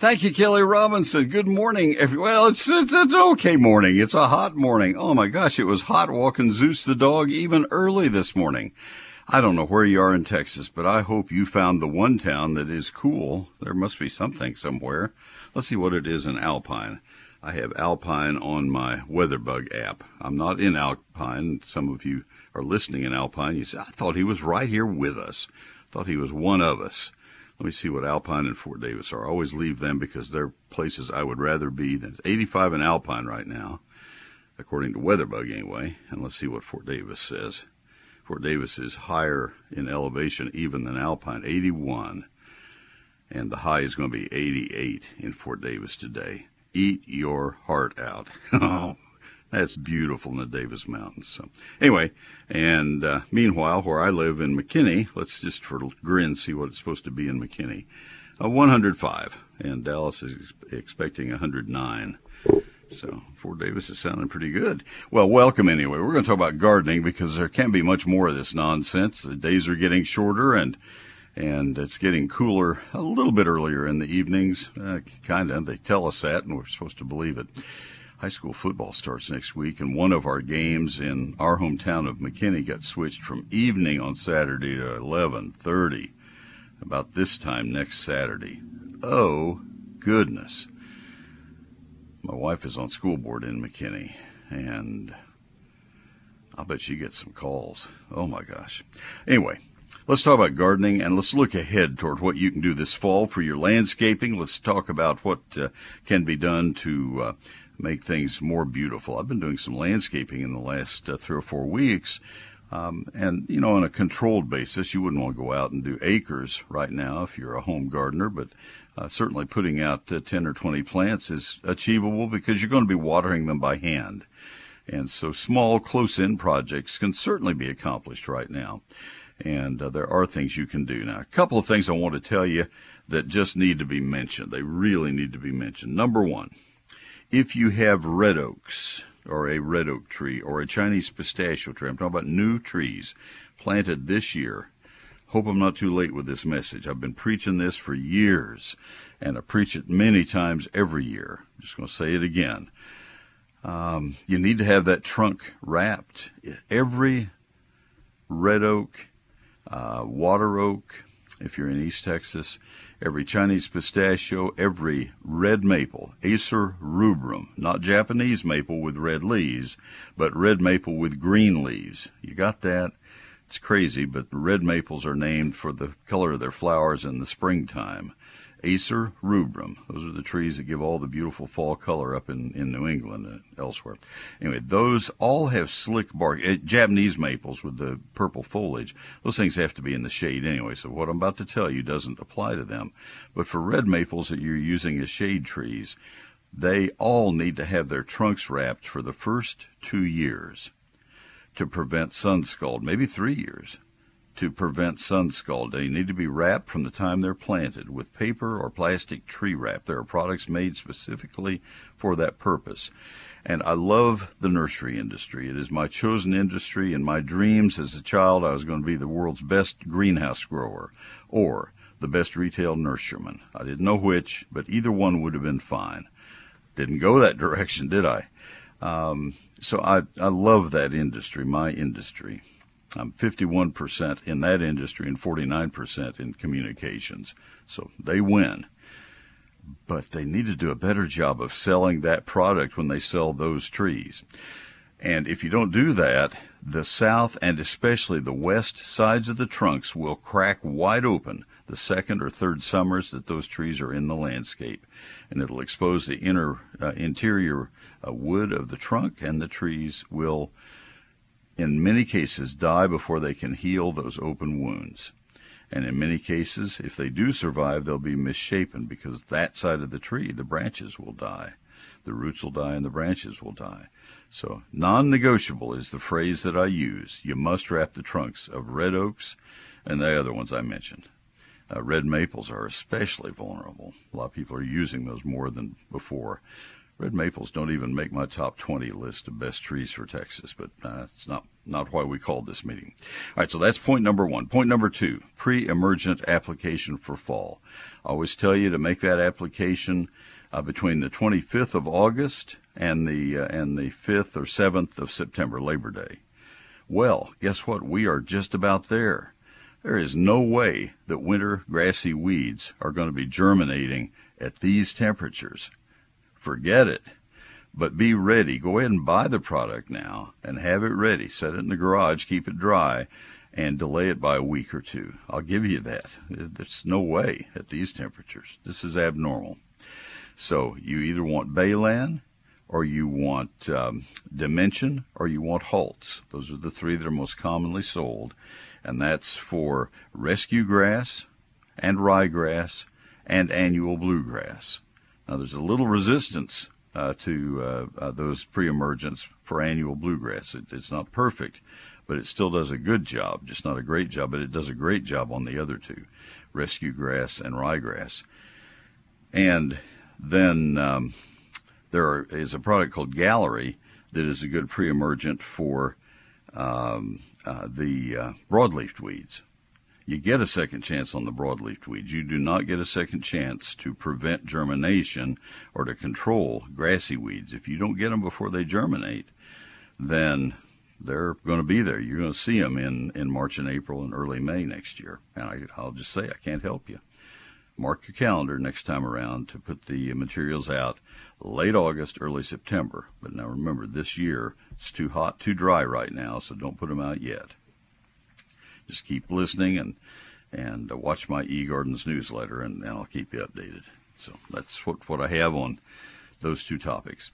Thank you, Kelly Robinson. Good morning. Well, it's, it's it's okay morning. It's a hot morning. Oh my gosh, it was hot walking Zeus the dog even early this morning. I don't know where you are in Texas, but I hope you found the one town that is cool. There must be something somewhere. Let's see what it is in Alpine. I have Alpine on my WeatherBug app. I'm not in Alpine. Some of you are listening in Alpine. You say, I thought he was right here with us. Thought he was one of us. Let me see what Alpine and Fort Davis are. I always leave them because they're places I would rather be than 85 in Alpine right now, according to WeatherBug anyway. And let's see what Fort Davis says. Fort Davis is higher in elevation even than Alpine, 81. And the high is going to be 88 in Fort Davis today. Eat your heart out. Oh, That's beautiful in the Davis Mountains. So anyway, and uh, meanwhile, where I live in McKinney, let's just for grin see what it's supposed to be in McKinney. Uh, 105, and Dallas is expecting 109. So Fort Davis is sounding pretty good. Well, welcome anyway. We're going to talk about gardening because there can't be much more of this nonsense. The days are getting shorter and and it's getting cooler a little bit earlier in the evenings. Uh, kind of. They tell us that, and we're supposed to believe it. High school football starts next week, and one of our games in our hometown of McKinney got switched from evening on Saturday to 11:30, about this time next Saturday. Oh goodness! My wife is on school board in McKinney, and I'll bet she gets some calls. Oh my gosh! Anyway. Let's talk about gardening and let's look ahead toward what you can do this fall for your landscaping. Let's talk about what uh, can be done to uh, make things more beautiful. I've been doing some landscaping in the last uh, three or four weeks. Um, and, you know, on a controlled basis, you wouldn't want to go out and do acres right now if you're a home gardener, but uh, certainly putting out uh, 10 or 20 plants is achievable because you're going to be watering them by hand. And so small, close in projects can certainly be accomplished right now. And uh, there are things you can do. Now, a couple of things I want to tell you that just need to be mentioned. They really need to be mentioned. Number one, if you have red oaks or a red oak tree or a Chinese pistachio tree, I'm talking about new trees planted this year. Hope I'm not too late with this message. I've been preaching this for years, and I preach it many times every year. I'm just going to say it again. Um, you need to have that trunk wrapped. Every red oak, uh, water oak, if you're in East Texas, every Chinese pistachio, every red maple, Acer rubrum, not Japanese maple with red leaves, but red maple with green leaves. You got that? It's crazy, but red maples are named for the color of their flowers in the springtime. Acer rubrum. Those are the trees that give all the beautiful fall color up in, in New England and elsewhere. Anyway, those all have slick bark. Uh, Japanese maples with the purple foliage, those things have to be in the shade anyway. So what I'm about to tell you doesn't apply to them. But for red maples that you're using as shade trees, they all need to have their trunks wrapped for the first two years to prevent sun scald, maybe three years to prevent sun scald. They need to be wrapped from the time they're planted with paper or plastic tree wrap. There are products made specifically for that purpose. And I love the nursery industry. It is my chosen industry. In my dreams as a child, I was going to be the world's best greenhouse grower or the best retail nurseryman. I didn't know which, but either one would have been fine. Didn't go that direction, did I? Um, so I, I love that industry, my industry. I'm 51% in that industry and 49% in communications. So they win. But they need to do a better job of selling that product when they sell those trees. And if you don't do that, the south and especially the west sides of the trunks will crack wide open the second or third summers that those trees are in the landscape. And it'll expose the inner uh, interior uh, wood of the trunk, and the trees will in many cases die before they can heal those open wounds. And in many cases, if they do survive, they'll be misshapen because that side of the tree, the branches will die. The roots will die and the branches will die. So, non negotiable is the phrase that I use. You must wrap the trunks of red oaks and the other ones I mentioned. Uh, red maples are especially vulnerable. A lot of people are using those more than before. Red maples don't even make my top 20 list of best trees for Texas, but uh, not, not why we called this meeting. All right, so that's point number one. Point number two, pre-emergent application for fall. I always tell you to make that application uh, between the 25th of August and the, uh, and the 5th or 7th of September, Labor Day. Well, guess what? We are just about there. There is no way that winter grassy weeds are going to be germinating at these temperatures forget it. But be ready. Go ahead and buy the product now and have it ready. Set it in the garage, keep it dry, and delay it by a week or two. I'll give you that. There's no way at these temperatures. This is abnormal. So you either want Balan or you want um, Dimension or you want Halts. Those are the three that are most commonly sold. And that's for rescue grass and ryegrass and annual bluegrass. Now, there's a little resistance uh, to uh, uh, those pre-emergents for annual bluegrass. It, it's not perfect, but it still does a good job, just not a great job, but it does a great job on the other two, rescue grass and ryegrass. And then um, there is a product called Gallery that is a good pre-emergent for um, uh, the uh, broadleaf weeds you get a second chance on the broadleaf weeds. You do not get a second chance to prevent germination or to control grassy weeds. If you don't get them before they germinate, then they're going to be there. You're going to see them in, in March and April and early May next year. And I, I'll just say, I can't help you. Mark your calendar next time around to put the materials out late August, early September. But now remember, this year it's too hot, too dry right now, so don't put them out yet just keep listening and and uh, watch my eGardens newsletter, and, and I'll keep you updated. So that's what, what I have on those two topics.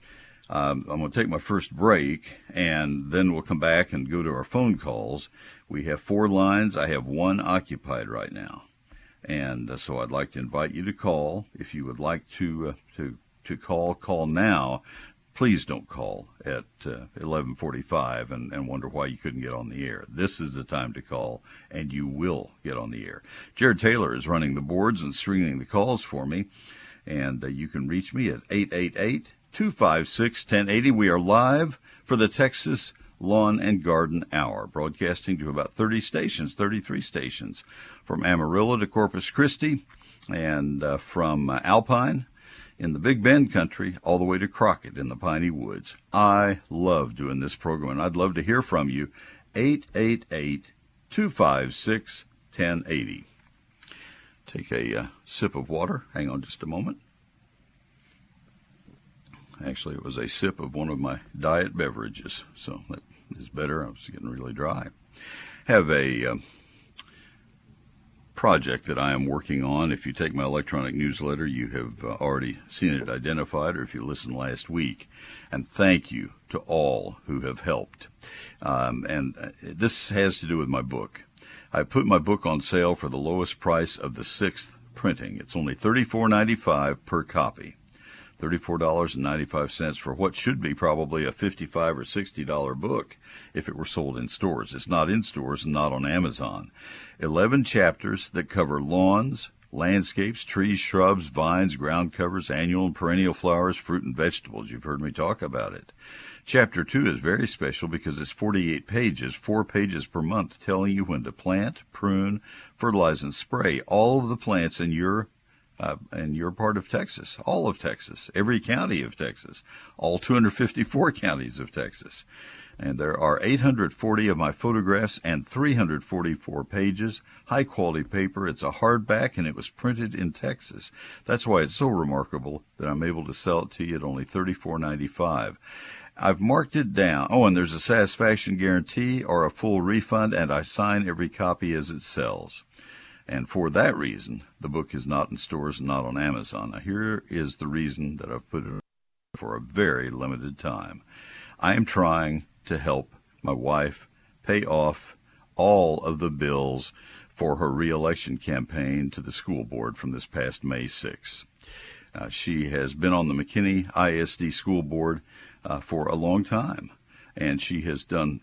Um, I'm going to take my first break, and then we'll come back and go to our phone calls. We have four lines. I have one occupied right now, and uh, so I'd like to invite you to call. If you would like to uh, to to call, call now please don't call at uh, 11:45 and, and wonder why you couldn't get on the air. This is the time to call, and you will get on the air. Jared Taylor is running the boards and screening the calls for me, and uh, you can reach me at 888 256 1080. We are live for the Texas Lawn and Garden Hour, broadcasting to about 30 stations, 33 stations, from Amarillo to Corpus Christi, and uh, from Alpine in the Big Bend country all the way to Crockett in the piney woods. I love doing this program, and I'd love to hear from you. 888 256 1080. Take a uh, sip of water. Hang on just a moment. Actually, it was a sip of one of my diet beverages, so that is better. I was getting really dry. Have a. Uh, project that I am working on. If you take my electronic newsletter, you have uh, already seen it identified, or if you listened last week. And thank you to all who have helped. Um, and uh, this has to do with my book. I put my book on sale for the lowest price of the sixth printing. It's only $34.95 per copy. $34.95 for what should be probably a 55 or $60 book if it were sold in stores. It's not in stores and not on Amazon. 11 chapters that cover lawns, landscapes, trees, shrubs, vines, ground covers, annual and perennial flowers, fruit and vegetables. You've heard me talk about it. Chapter 2 is very special because it's 48 pages, 4 pages per month, telling you when to plant, prune, fertilize, and spray all of the plants in your uh, you're part of Texas, all of Texas, every county of Texas, all 254 counties of Texas. And there are 840 of my photographs and 344 pages. High quality paper. It's a hardback and it was printed in Texas. That's why it's so remarkable that I'm able to sell it to you at only $34.95. I've marked it down. Oh, and there's a satisfaction guarantee or a full refund, and I sign every copy as it sells. And for that reason, the book is not in stores and not on Amazon. Now, here is the reason that I've put it for a very limited time. I am trying to help my wife pay off all of the bills for her reelection campaign to the school board from this past May 6. Uh, she has been on the McKinney ISD school board uh, for a long time, and she has done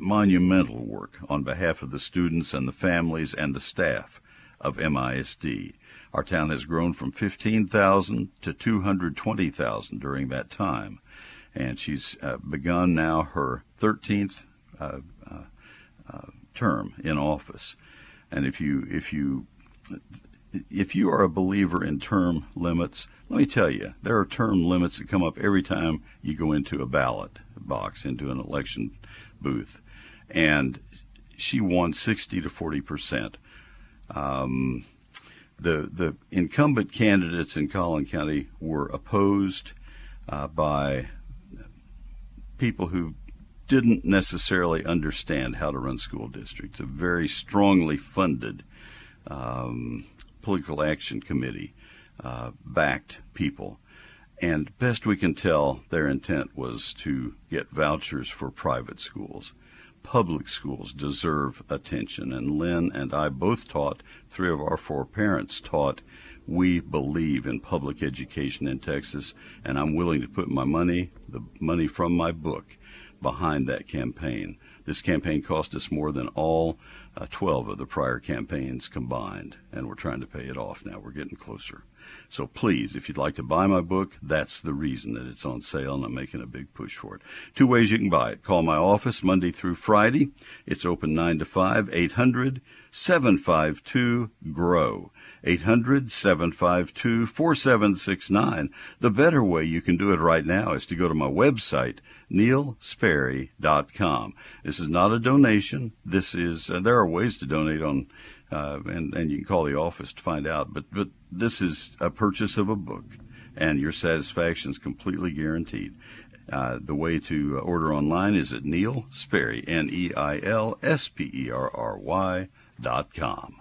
monumental work on behalf of the students and the families and the staff of MISD. Our town has grown from 15,000 to 220,000 during that time. And she's uh, begun now her 13th uh, uh, uh, term in office. And if you, if you, if you are a believer in term limits, let me tell you, there are term limits that come up every time you go into a ballot box, into an election booth. And she won 60 to 40 percent. Um, the the incumbent candidates in Collin County were opposed uh, by people who didn't necessarily understand how to run school districts. A very strongly funded um, political action committee uh, backed people. And best we can tell, their intent was to get vouchers for private schools public schools deserve attention. And Lynn and I both taught, three of our four parents taught, we believe in public education in Texas, and I'm willing to put my money, the money from my book, behind that campaign. This campaign cost us more than all uh, 12 of the prior campaigns combined, and we're trying to pay it off now. We're getting closer. So please, if you'd like to buy my book, that's the reason that it's on sale and I'm making a big push for it. Two ways you can buy it. Call my office Monday through Friday. It's open 9 to 5, 800 752 GROW. 800 752 4769. The better way you can do it right now is to go to my website, neilsperry.com. This is not a donation. This is, uh, there are ways to donate on uh, and and you can call the office to find out. But but this is a purchase of a book, and your satisfaction is completely guaranteed. Uh, the way to order online is at Neil Sperry, N E I L S P E R R Y dot com.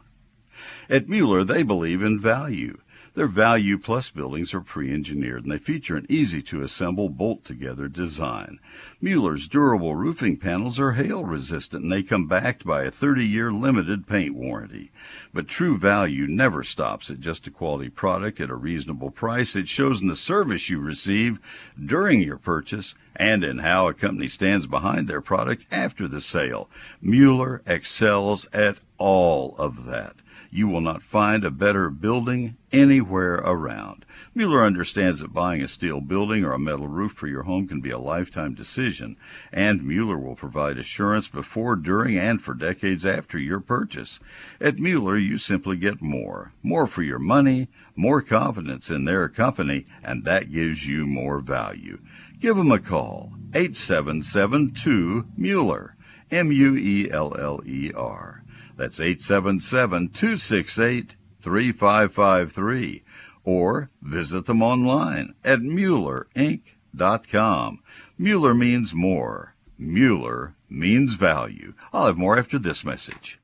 At Mueller, they believe in value. Their Value Plus buildings are pre-engineered and they feature an easy-to-assemble bolt-together design. Mueller's durable roofing panels are hail resistant and they come backed by a 30-year limited paint warranty. But true value never stops at just a quality product at a reasonable price. It shows in the service you receive during your purchase and in how a company stands behind their product after the sale. Mueller excels at all of that. You will not find a better building anywhere around. Mueller understands that buying a steel building or a metal roof for your home can be a lifetime decision, and Mueller will provide assurance before, during, and for decades after your purchase. At Mueller, you simply get more. More for your money, more confidence in their company, and that gives you more value. Give them a call. 8772 Mueller. M U E L L E R. That's 877 268 3553. Or visit them online at MuellerInc.com. Mueller means more. Mueller means value. I'll have more after this message.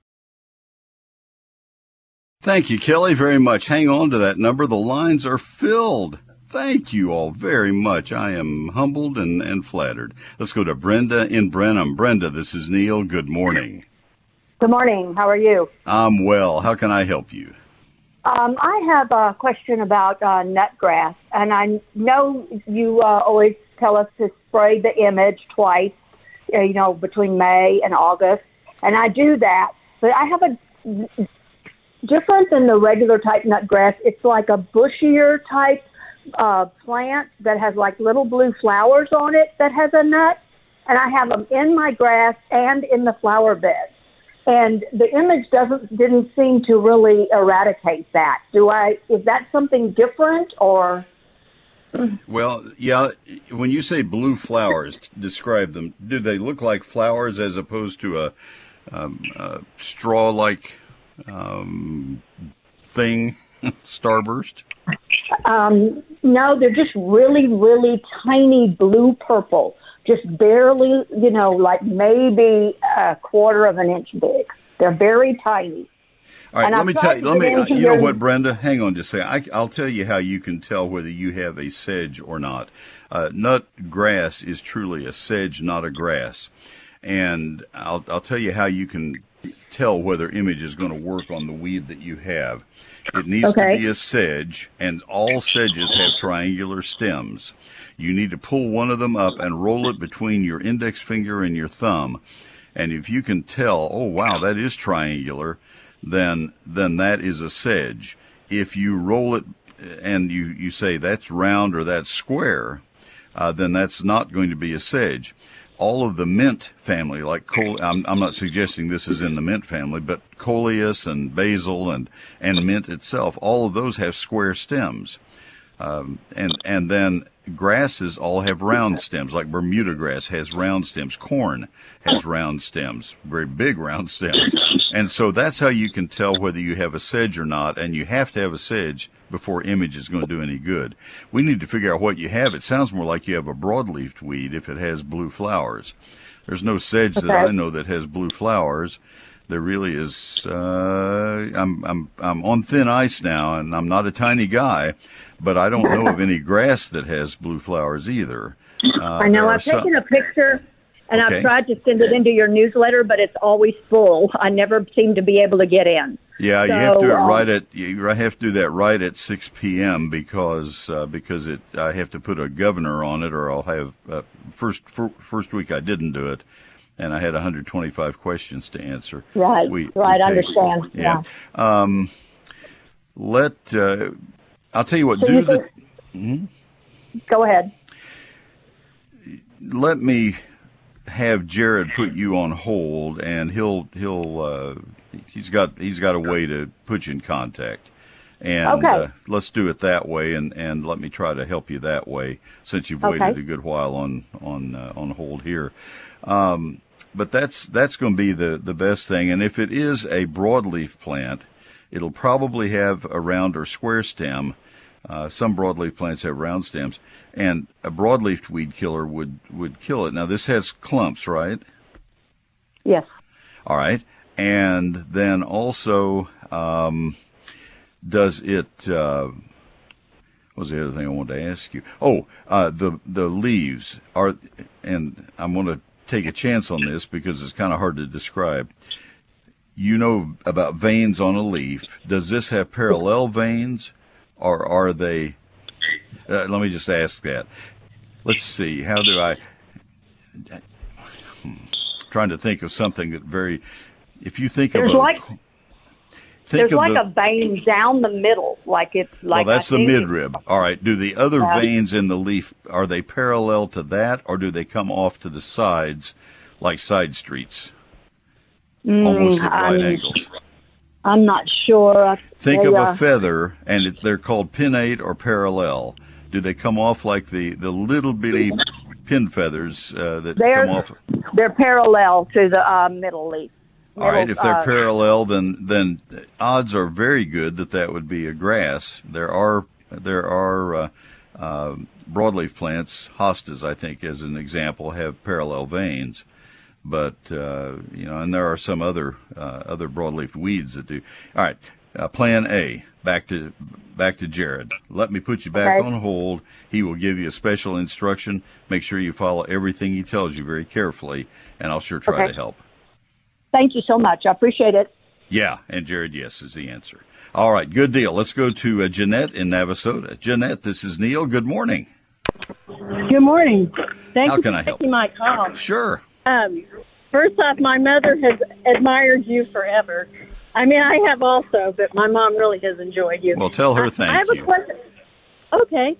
Thank you, Kelly, very much. Hang on to that number. The lines are filled. Thank you all very much. I am humbled and, and flattered. Let's go to Brenda in Brenham. Brenda, this is Neil. Good morning. Good morning. How are you? I'm well. How can I help you? Um, I have a question about uh, nut grass, and I know you uh, always tell us to spray the image twice, uh, you know, between May and August, and I do that. But I have a different than the regular type nut grass. It's like a bushier type uh, plant that has like little blue flowers on it that has a nut, and I have them in my grass and in the flower bed and the image doesn't didn't seem to really eradicate that. Do I? Is that something different or? Well, yeah. When you say blue flowers, describe them. Do they look like flowers as opposed to a, um, a straw-like um, thing, starburst? Um, no, they're just really, really tiny blue purple just barely, you know, like maybe a quarter of an inch big. They're very tiny. All right, and let I've me tell you. Let me. You know what, Brenda? Hang on, just a say. I, will tell you how you can tell whether you have a sedge or not. Uh, nut grass is truly a sedge, not a grass, and I'll I'll tell you how you can tell whether image is going to work on the weed that you have. It needs okay. to be a sedge, and all sedges have triangular stems. You need to pull one of them up and roll it between your index finger and your thumb. And if you can tell, oh wow, that is triangular, then then that is a sedge. If you roll it and you, you say that's round or that's square, uh, then that's not going to be a sedge. All of the mint family, like col- I'm, I'm not suggesting this is in the mint family, but coleus and basil and, and mint itself, all of those have square stems. Um, and and then grasses all have round stems, like Bermuda grass has round stems. Corn has round stems, very big round stems. And so that's how you can tell whether you have a sedge or not. And you have to have a sedge before image is going to do any good. We need to figure out what you have. It sounds more like you have a broadleaf weed if it has blue flowers. There's no sedge okay. that I know that has blue flowers there really is. Uh, I'm I'm I'm on thin ice now, and I'm not a tiny guy, but I don't know of any grass that has blue flowers either. Uh, I know. I've some... taken a picture, and okay. I've tried to send it into your newsletter, but it's always full. I never seem to be able to get in. Yeah, so, you have to do it um, right at you have to do that right at 6 p.m. because uh, because it I have to put a governor on it, or I'll have uh, first first week I didn't do it and I had 125 questions to answer. Right, we, right, we understand. Yeah. yeah. Um, let uh, I'll tell you what. So do you the. hmm? Go ahead. Let me have Jared put you on hold, and he'll he'll uh, he's got he's got a way to put you in contact. And okay. uh, let's do it that way, and, and let me try to help you that way, since you've waited a good while on on uh, on hold here. Um, but that's that's going to be the the best thing. And if it is a broadleaf plant, it'll probably have a round or square stem. Uh, some broadleaf plants have round stems, and a broadleaf weed killer would would kill it. Now this has clumps, right? Yes. All right, and then also, um, does it? Uh, what was the other thing I wanted to ask you? Oh, uh, the the leaves are, and I'm going to take a chance on this because it's kind of hard to describe. You know about veins on a leaf. Does this have parallel veins, or are they? Uh, let me just ask that. Let's see. How do I? Hmm, trying to think of something that very. If you think There's of a, like There's like the, a vein down the middle, like it's like. Well, that's the midrib. All right. Do the other yeah. veins in the leaf are they parallel to that, or do they come off to the sides, like side streets, almost at right I'm, angles? I'm not sure. Think they, of a feather, and it, they're called pinnate or parallel. Do they come off like the the little bitty pin feathers uh, that come off? They're parallel to the uh, middle leaf. All right, if they're uh, parallel, then then odds are very good that that would be a grass. There are there are uh, uh, broadleaf plants, hostas, I think, as an example, have parallel veins, but uh, you know, and there are some other uh, other broadleaf weeds that do. All right, uh, Plan A. Back to back to Jared. Let me put you back okay. on hold. He will give you a special instruction. Make sure you follow everything he tells you very carefully, and I'll sure try okay. to help. Thank you so much. I appreciate it. Yeah, and Jared, yes, is the answer. All right, good deal. Let's go to uh, Jeanette in Navasota. Jeanette, this is Neil. Good morning. Good morning. Thank How you can for I help? taking my call. Sure. Um, first off, my mother has admired you forever. I mean, I have also, but my mom really has enjoyed you. Well, tell her thank I have you. A question. Okay,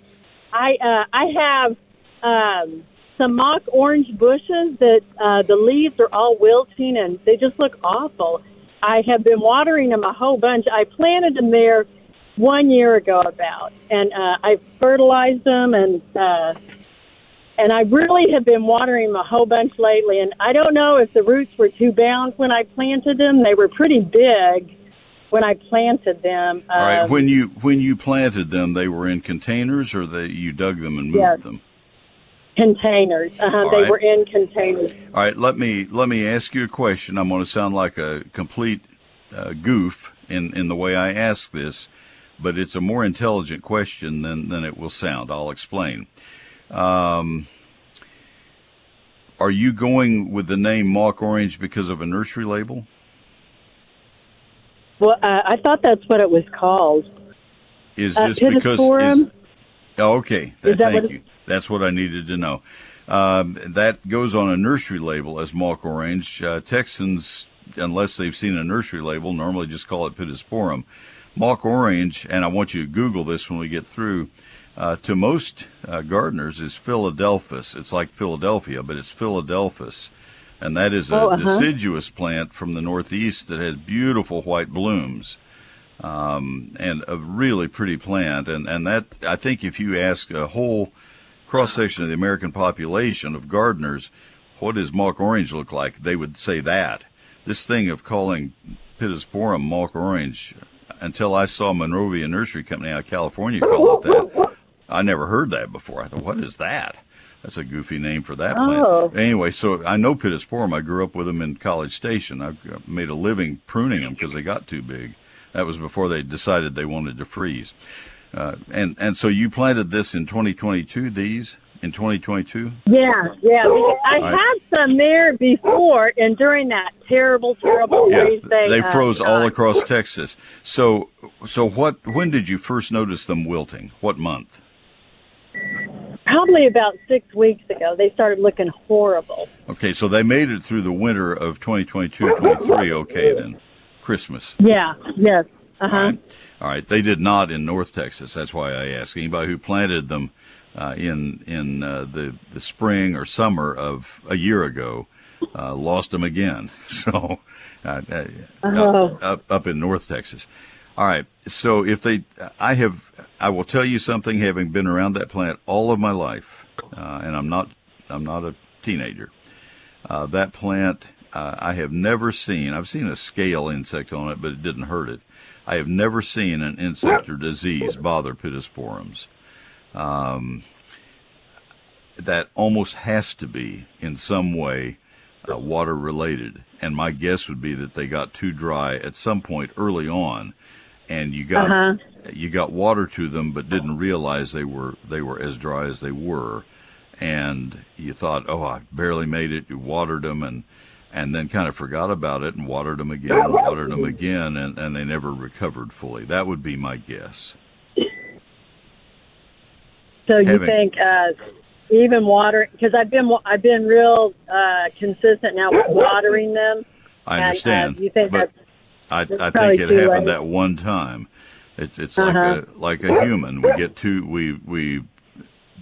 I uh, I have um, some mock orange bushes that uh, the leaves are all wilting and they just look awful. I have been watering them a whole bunch. I planted them there one year ago about, and uh, I fertilized them and uh, and I really have been watering them a whole bunch lately. And I don't know if the roots were too bound when I planted them. They were pretty big when I planted them. All right. Um, when you when you planted them, they were in containers, or they you dug them and moved yes. them. Containers. Uh-huh. They right. were in containers. All right. Let me let me ask you a question. I'm going to sound like a complete uh, goof in in the way I ask this, but it's a more intelligent question than than it will sound. I'll explain. Um, are you going with the name Mock Orange because of a nursery label? Well, uh, I thought that's what it was called. Is uh, this because? Is, oh, okay. That, thank you. That's what I needed to know. Um, that goes on a nursery label as Mock Orange. Uh, Texans unless they've seen a nursery label, normally just call it pittosporum. Mock orange, and I want you to Google this when we get through. Uh, to most uh, gardeners, is Philadelphus. It's like Philadelphia, but it's Philadelphus, and that is a Oh, uh-huh. deciduous plant from the northeast that has beautiful white blooms um, and a really pretty plant. And, and that, I think if you ask a whole cross section of the American population of gardeners, what does mock orange look like? They would say that. This thing of calling Pittosporum mock orange, until I saw Monrovia Nursery Company out of California call it that, I never heard that before. I thought, what is that? That's a goofy name for that plant. Oh. Anyway, so I know Pittosporum. I grew up with them in College Station. I made a living pruning them because they got too big. That was before they decided they wanted to freeze. Uh, and and so you planted this in 2022. These in 2022. Yeah, yeah. I Right. had some there before, and during that terrible, terrible Yeah, freeze, they, they uh, froze all died. across Texas. So so what? When did you first notice them wilting? What month? Probably about six weeks ago, they started looking horrible. Okay, so they made it through the winter of 2022, 23. Okay, then Christmas. Yeah, yes. Uh-huh. right. All right. They did not in North Texas. That's why I ask. Anybody who planted them uh, in in uh, the the spring or summer of a year ago uh, lost them again. So uh, uh, Oh. up, up up in North Texas. All right. So if they, I have, I will tell you something. Having been around that plant all of my life, uh, and I'm not, I'm not a teenager. Uh, that plant, uh, I have never seen. I've seen a scale insect on it, but it didn't hurt it. I have never seen an insect or disease bother pittosporums. Um, that almost has to be in some way uh, water related, and my guess would be that they got too dry at some point early on, and you got Uh-huh. You got water to them, but didn't realize they were they were as dry as they were, and you thought, oh, I barely made it. You watered them, and and then kind of forgot about it and watered them again, and watered them again, and, and they never recovered fully. That would be my guess. So you Having- think uh, even water? Because I've been I've been real uh, consistent now with watering them. I and, understand, Uh, you think but that's I, I think it happened late. that one time. It's it's Uh-huh. like a like a human. We get too we we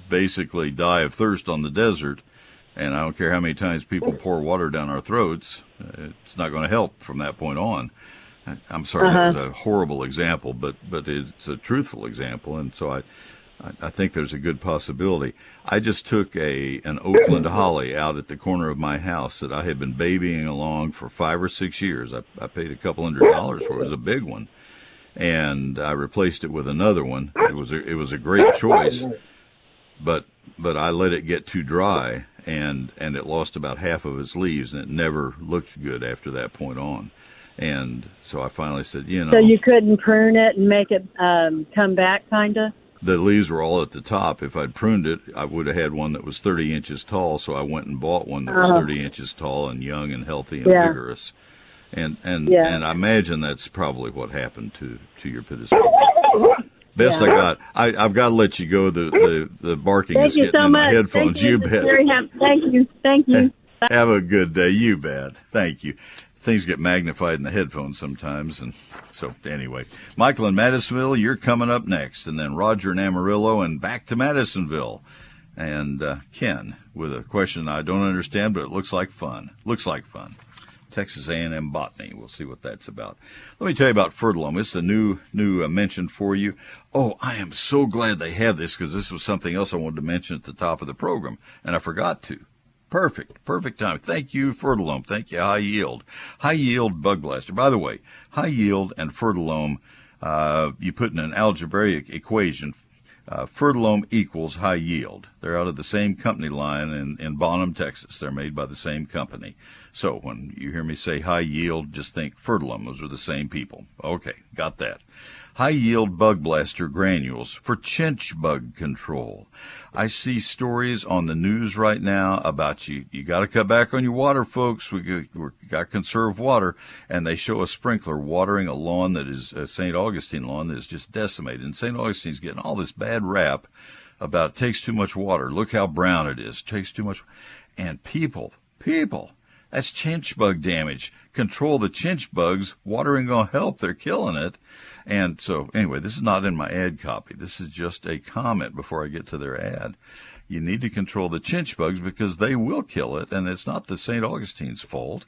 basically die of thirst on the desert, and I don't care how many times people pour water down our throats. It's not going to help from that point on. I'm sorry, that was Uh-huh. a horrible example, but but it's a truthful example, and so I. I- I think there's a good possibility. I just took a an Oakland holly out at the corner of my house that I had been babying along for five or six years. I, I paid a couple hundred dollars for it. It was a big one, and I replaced it with another one. It was a, it was a great choice, but but I let it get too dry, and and it lost about half of its leaves, and it never looked good after that point on. And so I finally said, you know, so you couldn't prune it and make it um, come back, kind of. the leaves were all at the top. If I'd pruned it, I would have had one that was 30 inches tall. So I went and bought one that was Uh-huh. 30 inches tall and young and healthy and Yeah. vigorous. And and Yeah. and I imagine that's probably what happened to to your pittosporum. Best I got. I, I've got to let you go. The the, the barking Thank is you getting so in my much. headphones. Thank you. You bet. Thank you. Thank you. Have a good day. You bet. Thank you. Things get magnified in the headphones sometimes. And so, anyway, Michael in Madisonville, you're coming up next. And then Roger in Amarillo and back to Madisonville. And uh, Ken with a question I don't understand, but it looks like fun. Looks like fun. Texas A&M botany. We'll see what that's about. Let me tell you about Fertilome. It's a new new uh, mention for you. Oh, I am so glad they have this because this was something else I wanted to mention at the top of the program, and I forgot to. Perfect, perfect time. Thank you, Fertilome. Thank you, High Yield. High Yield Bug Blaster. By the way, High Yield and Fertilome, uh, you put in an algebraic equation. Uh, Fertilome equals High Yield. They're out of the same company line in, in Bonham, Texas. They're made by the same company. So when you hear me say High Yield, just think Fertilome. Those are the same people. Okay, got that. High yield bug blaster granules for chinch bug control. I see stories on the news right now about you. You got to cut back on your water, folks. We got, we got conserve water, and they show a sprinkler watering a lawn that is a St. Augustine lawn that is just decimated. And St. Augustine's getting all this bad rap about it takes too much water. Look how brown it is. It takes too much, and people, people That's chinch bug damage. Control the chinch bugs. Watering gonna help. They're killing it. And so anyway, this is not in my ad copy. This is just a comment before I get to their ad. You need to control the chinch bugs because they will kill it, and it's not the St. Augustine's fault.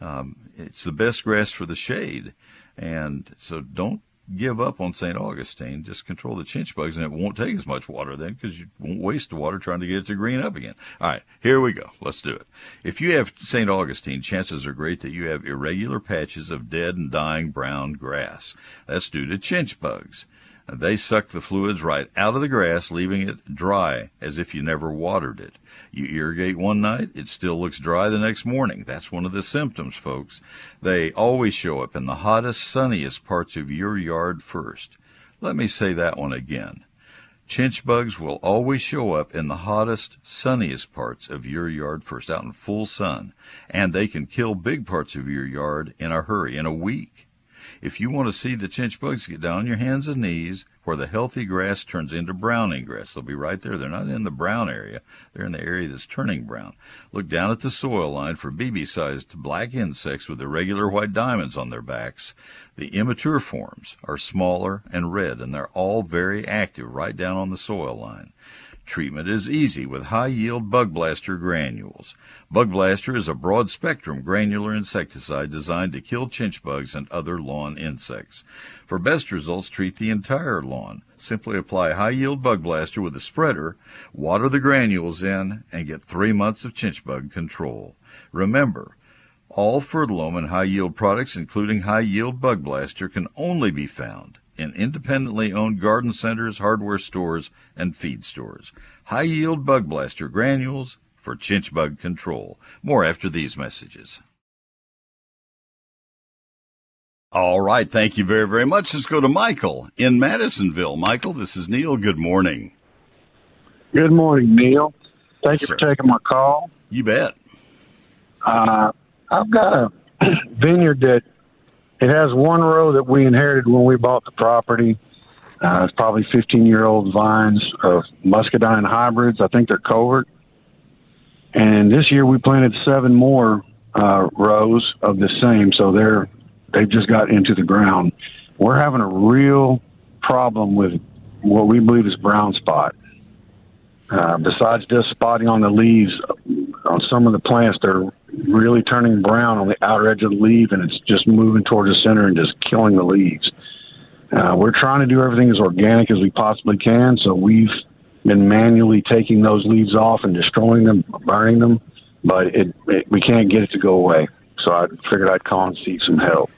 Um, it's the best grass for the shade, and so don't give up on St. Augustine. Just control the chinch bugs, and it won't take as much water then because you won't waste the water trying to get it to green up again. All right, here we go. Let's do it. If you have St. Augustine, chances are great that you have irregular patches of dead and dying brown grass. That's due to chinch bugs. They suck the fluids right out of the grass, leaving it dry as if you never watered it. You irrigate one night, it still looks dry the next morning. That's one of the symptoms, folks. They always show up in the hottest, sunniest parts of your yard first. Let me say that one again. Chinch bugs will always show up in the hottest, sunniest parts of your yard first, out in full sun, and they can kill big parts of your yard in a hurry, in a week. If you want to see the chinch bugs, get down on your hands and knees where the healthy grass turns into browning grass. They'll be right there. They're not in the brown area. They're in the area that's turning brown. Look down at the soil line for BB-sized black insects with irregular white diamonds on their backs. The immature forms are smaller and red, and they're all very active right down on the soil line. Treatment is easy with high yield Bug Blaster granules. Bug Blaster is a broad spectrum granular insecticide designed to kill chinch bugs and other lawn insects. For best results, treat the entire lawn. Simply apply high yield Bug Blaster with a spreader, water the granules in, and get three months of chinch bug control. Remember, all Fertilome and high yield products, including high yield Bug Blaster, can only be found in independently owned garden centers, hardware stores, and feed stores. High yield bug blaster granules for chinch bug control. More after these messages. All right. Thank you very, very much. Let's go to Michael in Madisonville. Michael, this is Neil. Good morning. Good morning, Neil. Thank Yes, you for sir. taking my call. You bet. Uh, I've got a vineyard that it has one row that we inherited when we bought the property. Uh, it's probably 15 year old vines of muscadine hybrids. I think they're Cowart. And this year we planted seven more uh, rows of the same, so they're they've just got into the ground. We're having a real problem with what we believe is brown spot. Uh, besides just spotting on the leaves, on some of the plants, they're really turning brown on the outer edge of the leaf, and it's just moving towards the center and just killing the leaves. Uh, we're trying to do everything as organic as we possibly can, so we've been manually taking those leaves off and destroying them, burning them, but it, it we can't get it to go away. So I figured I'd call and seek some help.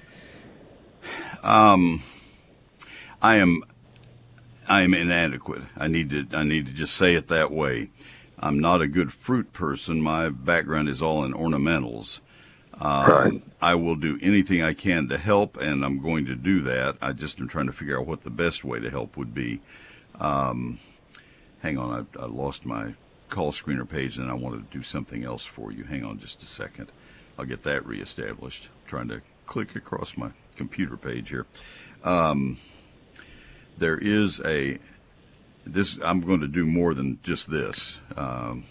Um, I am, I am inadequate. I need to, I need to just say it that way. I'm not a good fruit person. My background is all in ornamentals. Um, Right. I will do anything I can to help, and I'm going to do that. I just am trying to figure out what the best way to help would be. Um, hang on, I, I lost my call screener page, and I want to do something else for you. Hang on just a second. I'll get that reestablished. I'm trying to click across my computer page here. Um, there is a this. I'm going to do more than just this. Um,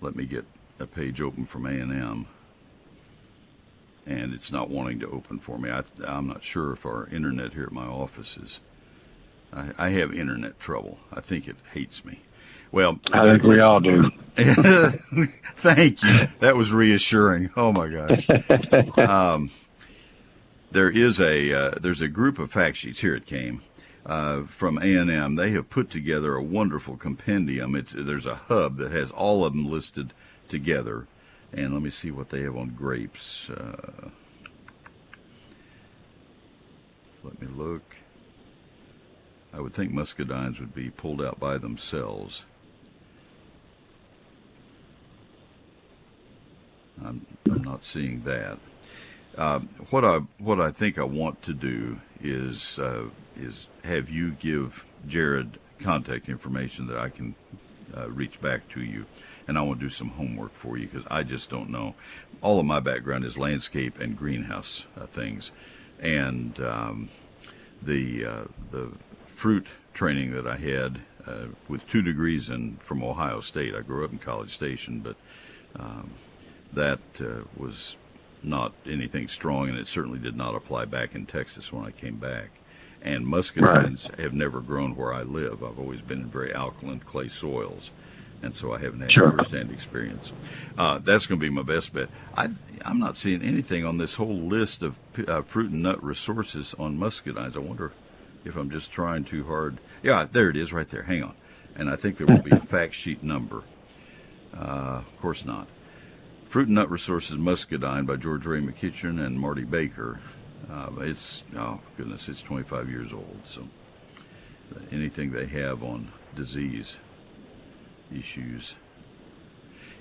let me get a page open from A&M. And it's not wanting to open for me. I, I'm not sure if our internet here at my office is. I, I have internet trouble. I think it hates me. Well, I think we all do. Thank you. That was reassuring. Oh my gosh. Um, there is a uh, there's a group of fact sheets here. It came uh, from A and M. They have put together a wonderful compendium. It's there's a hub that has all of them listed together. And let me see what they have on grapes. Uh, let me look. I would think muscadines would be pulled out by themselves. I'm, I'm not seeing that. Uh, what I what I think I want to do is uh, is have you give Jared contact information that I can uh, reach back to you, and I want to do some homework for you because I just don't know. All of my background is landscape and greenhouse uh, things, and um, the uh, the fruit training that I had uh, with two degrees in from Ohio State. I grew up in College Station, but um, that uh, was not anything strong, and it certainly did not apply back in Texas when I came back. And muscadines right. have never grown where I live. I've always been in very alkaline clay soils, and so I haven't had sure. firsthand experience. Uh, that's going to be my best bet. I, am not seeing anything on this whole list of uh, fruit and nut resources on muscadines. I wonder if I'm just trying too hard. Yeah, there it is, right there. Hang on, and I think there will be a fact sheet number. Uh, of course not. Fruit and Nut Resources Muscadine by George Ray McEachern and Marty Baker. Uh, it's, oh goodness, it's 25 years old. So anything they have on disease issues.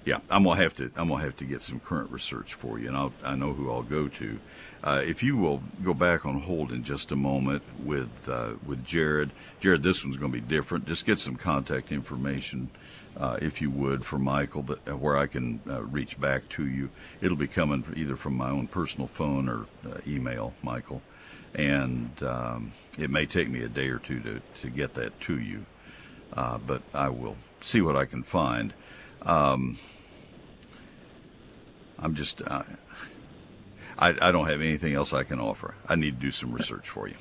Yeah, I'm gonna have to. I'm gonna have to get some current research for you, and I'll, I know who I'll go to. Uh, if you will go back on hold in just a moment with uh, with Jared. Jared, this one's to be different. Just get some contact information uh, if you would, for Michael, that, uh, where I can uh, reach back to you. It'll be coming either from my own personal phone or uh, email, Michael. And um, it may take me a day or two to, to get that to you, uh, but I will see what I can find. Um, I'm just, uh, I, I don't have anything else I can offer. I need to do some research for you.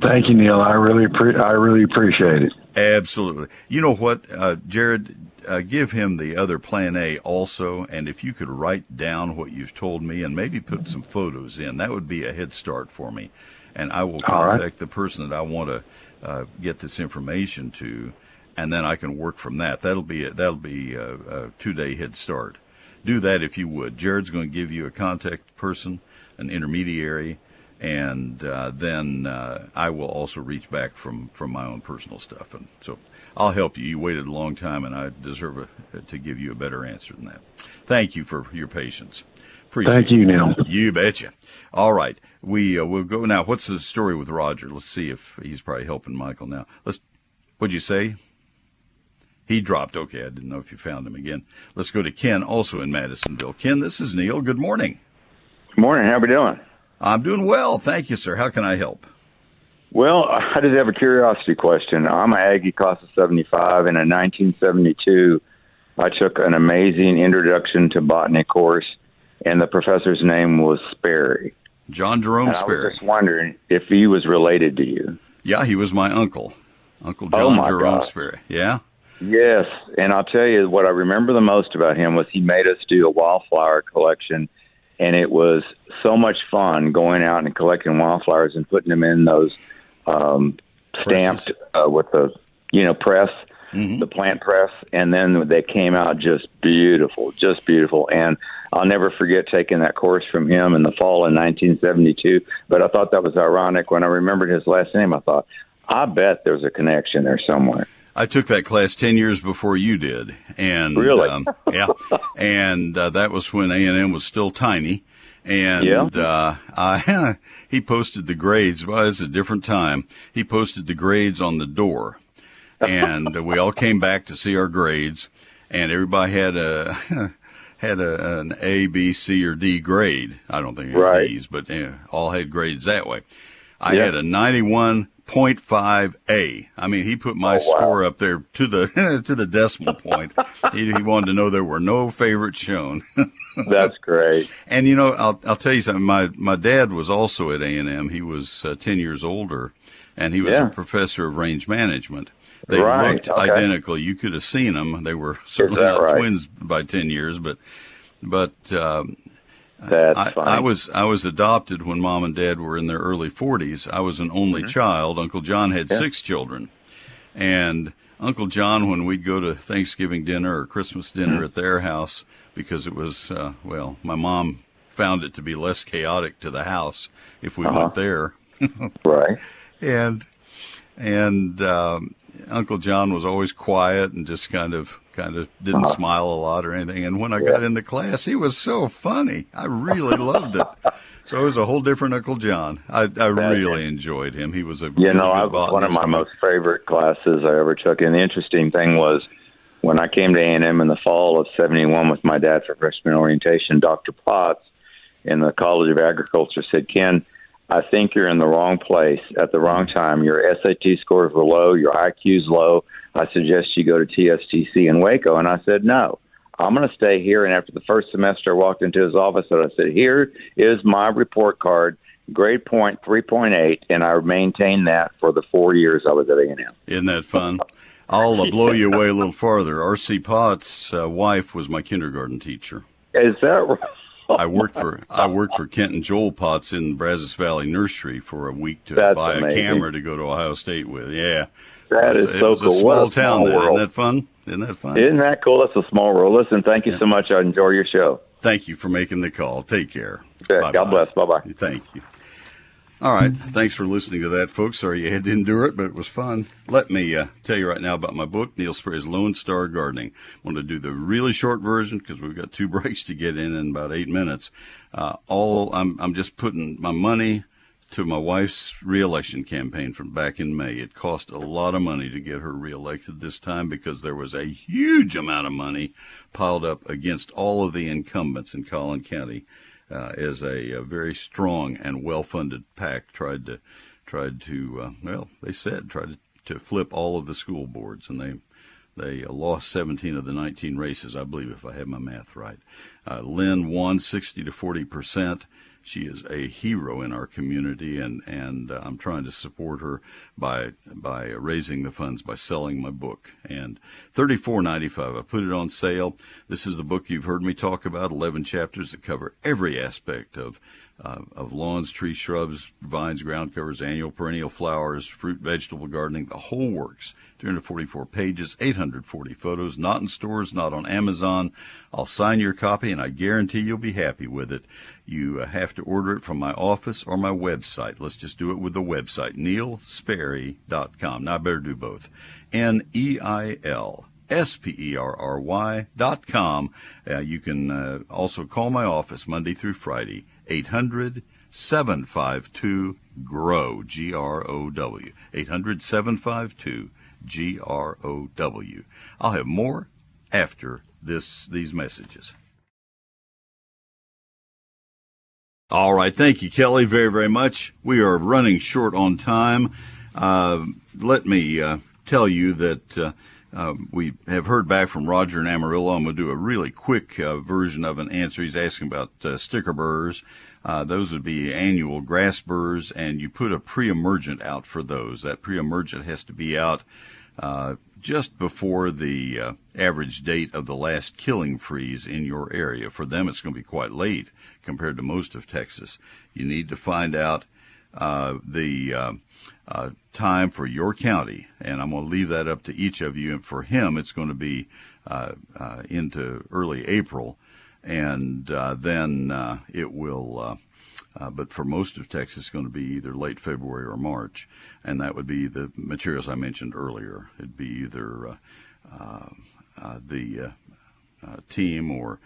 Thank you, Neil. I really, pre- I really appreciate it. Absolutely. You know what, uh, Jared? Uh, give him the other plan A also, and if you could write down what you've told me and maybe put some photos in, that would be a head start for me. And I will contact right. the person that I want to uh, get this information to, and then I can work from that. That'll be a, that'll be a, a two day head start. Do that if you would. Jared's going to give you a contact person, an intermediary, and uh, then uh, I will also reach back from from my own personal stuff, and so I'll help you. You waited a long time, and I deserve a, to give you a better answer than that. Thank you for your patience. Appreciate Thank you, Neil. You betcha. All right, we uh, will go now. What's the story with Roger? Let's see if he's probably helping Michael now. Let's. What'd you say? He dropped. Okay, I didn't know if you found him again. Let's go to Ken, also in Madisonville. Ken, this is Neil. Good morning. Good morning. How are we doing? I'm doing well. Thank you, sir. How can I help? Well, I just have a curiosity question. I'm an Aggie class of 75, and in 1972, I took an amazing introduction to botany course, and the professor's name was Sperry. John Jerome and Sperry. I was just wondering if he was related to you. Yeah, he was my uncle, Uncle oh, John oh Jerome gosh. Sperry. Yeah. Yes, and I'll tell you what I remember the most about him was he made us do a wildflower collection and it was so much fun going out and collecting wildflowers and putting them in those um, stamped uh, with the you know press, mm-hmm. the plant press, and then they came out just beautiful, just beautiful. And I'll never forget taking that course from him in the fall in 1972. But I thought that was ironic when I remembered his last name. I thought, I bet there's a connection there somewhere. I took that class ten years before you did, and really, um, yeah, and uh, that was when A and M was still tiny, and yeah. uh, I, he posted the grades. Well, it's a different time. He posted the grades on the door, and we all came back to see our grades, and everybody had a. had a, an A, B, C, or D grade. I don't think right. D's, but all had grades that way. I yeah. had a 91 0.5A. I mean, he put my oh, wow. score up there to the to the decimal point. he, he, wanted to know there were no favorites shown. That's great. And you know, I'll I'll tell you something. My my dad was also at A and M. He was uh, ten years older, and he was yeah. a professor of range management. They right. looked okay. identical. You could have seen them. They were certainly not right? twins by ten years, but but um, that's I. I was I was adopted when mom and dad were in their early 40s. I was an only mm-hmm. child. Uncle John had yeah. six children, and Uncle John, when we'd go to Thanksgiving dinner or Christmas dinner mm-hmm. at their house, because it was uh, well, my mom found it to be less chaotic to the house if we uh-huh. went there. right. And and um, Uncle John was always quiet and just kind of kind of didn't uh-huh. smile a lot or anything. And when I yeah. got into class, he was so funny. I really loved it. So it was a whole different Uncle John. I, I really enjoyed him. He was a you really know I, one of my most favorite classes I ever took. And the interesting thing was when I came to A and M in the fall of '71 with my dad for freshman orientation, Dr. Potts in the College of Agriculture said, "Ken." I think you're in the wrong place at the wrong time. Your SAT scores were low, your IQ's low. I suggest you go to TSTC in Waco. And I said, no, I'm going to stay here. And after the first semester, I walked into his office and I said, Here is my report card, grade point 3.8. And I maintained that for the four years I was at A&M. Isn't that fun? I'll uh, blow you away a little farther. R.C. Potts' uh, wife was my kindergarten teacher. Is that right? I worked for I worked for Kent and Joel Potts in Brazos Valley Nursery for a week to That's buy amazing. a camera to go to Ohio State with. Yeah, That is so cool. a small a town. small Isn't that fun? Isn't that fun? Isn't that cool? That's a small world. Listen, thank you so much. I enjoy your show. Thank you for making the call. Take care. Okay, God bless. Bye bye. Thank you. All right. Thanks for listening to that, folks. Sorry you had to endure it, but it was fun. Let me uh, tell you right now about my book, Neil Sperry's Lone Star Gardening. I want to do the really short version because we've got two breaks to get in in about eight minutes. Uh, all I'm, I'm just putting my money to my wife's reelection campaign from back in May. It cost a lot of money to get her reelected this time because there was a huge amount of money piled up against all of the incumbents in Collin County uh, as a, a very strong and well-funded PAC tried to tried to uh, well they said tried to, to flip all of the school boards and they they uh, lost 17 of the 19 races I believe if I have my math right. Uh, Lynn won 60 to 40 percent. She is a hero in our community, and and uh, I'm trying to support her by by raising the funds by selling my book. And 34.95, I put it on sale. This is the book you've heard me talk about. 11 chapters that cover every aspect of uh, of lawns, trees, shrubs, vines, ground covers, annual perennial flowers, fruit, vegetable gardening, the whole works. 344 pages, 840 photos, not in stores, not on Amazon. I'll sign your copy and I guarantee you'll be happy with it. You uh, have to order it from my office or my website. Let's just do it with the website, neilsperry.com. Now I better do both. N E I L S P E R R Y dot com. Uh, you can uh, also call my office Monday through Friday, 800 752 GROW, G R O W. 800 752 G R O W. I'll have more after this these messages. All right, thank you, Kelly, very very much. We are running short on time. Uh, let me uh, tell you that uh, uh, we have heard back from Roger and Amarillo. I'm going to do a really quick uh, version of an answer. He's asking about uh, sticker burrs. Uh, those would be annual grass burrs, and you put a pre-emergent out for those. That pre-emergent has to be out uh, just before the uh, average date of the last killing freeze in your area. For them, it's going to be quite late compared to most of Texas. You need to find out uh, the uh, uh, time for your county, and I'm going to leave that up to each of you. And for him, it's going to be into early April, and uh, then uh, it will. Uh, uh, but for most of Texas, it's going to be either late February or March, and that would be the materials I mentioned earlier. It'd be either uh, the team or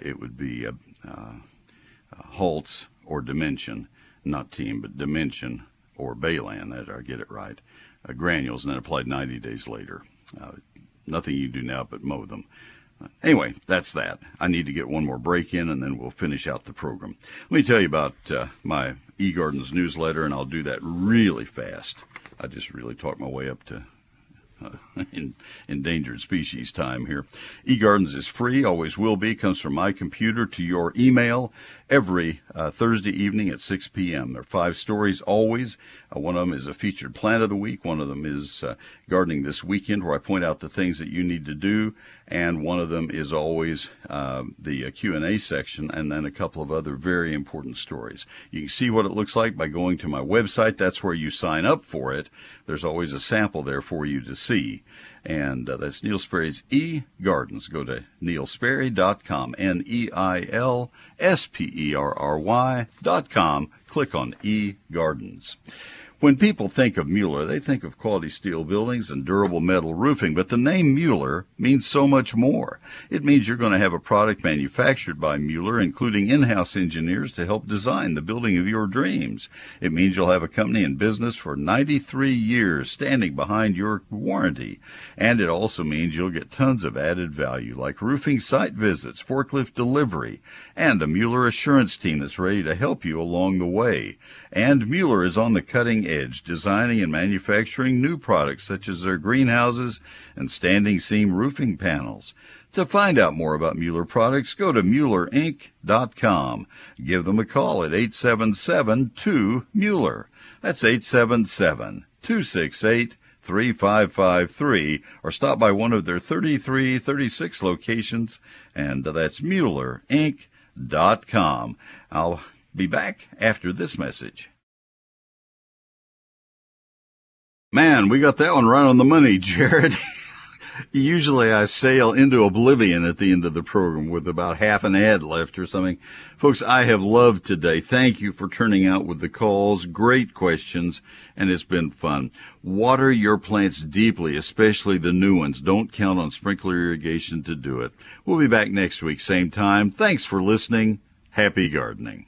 it would be Halts or Dimension, not team, but Dimension or Balan. That I get it right. Granules, and then applied 90 days later. Nothing you do now but mow them. Anyway, that's that. I need to get one more break in and then we'll finish out the program. Let me tell you about uh, my eGardens newsletter, and I'll do that really fast. I just really talked my way up to uh, in, endangered species time here. eGardens is free, always will be, comes from my computer to your email every uh, Thursday evening at 6 p.m. There are five stories always. Uh, one of them is a featured plant of the week. One of them is uh, gardening this weekend, where I point out the things that you need to do, and one of them is always uh, the uh, Q&A section, and then a couple of other very important stories. You can see what it looks like by going to my website. That's where you sign up for it. There's always a sample there for you to see. And uh, that's Neil Sperry's E Gardens. Go to neilsperry.com, N I L S P R R Y.com. Click on E Gardens. When people think of Mueller, they think of quality steel buildings and durable metal roofing, but the name Mueller means so much more. It means you're going to have a product manufactured by Mueller, including in-house engineers to help design the building of your dreams. It means you'll have a company in business for 93 years standing behind your warranty. And it also means you'll get tons of added value like roofing site visits, forklift delivery, and a Mueller assurance team that's ready to help you along the way. And Mueller is on the cutting edge, designing and manufacturing new products such as their greenhouses and standing seam roofing panels. To find out more about Mueller products, go to MuellerInc.com. Give them a call at 877-2-MUELLER. That's 877-268-3553 or stop by one of their 33, 36 locations and that's MuellerInc.com. I'll be back after this message. Man, we got that one right on the money, Jared. Usually I sail into oblivion at the end of the program with about half an ad left or something. Folks, I have loved today. Thank you for turning out with the calls. Great questions, and it's been fun. Water your plants deeply, especially the new ones. Don't count on sprinkler irrigation to do it. We'll be back next week, same time. Thanks for listening. Happy gardening.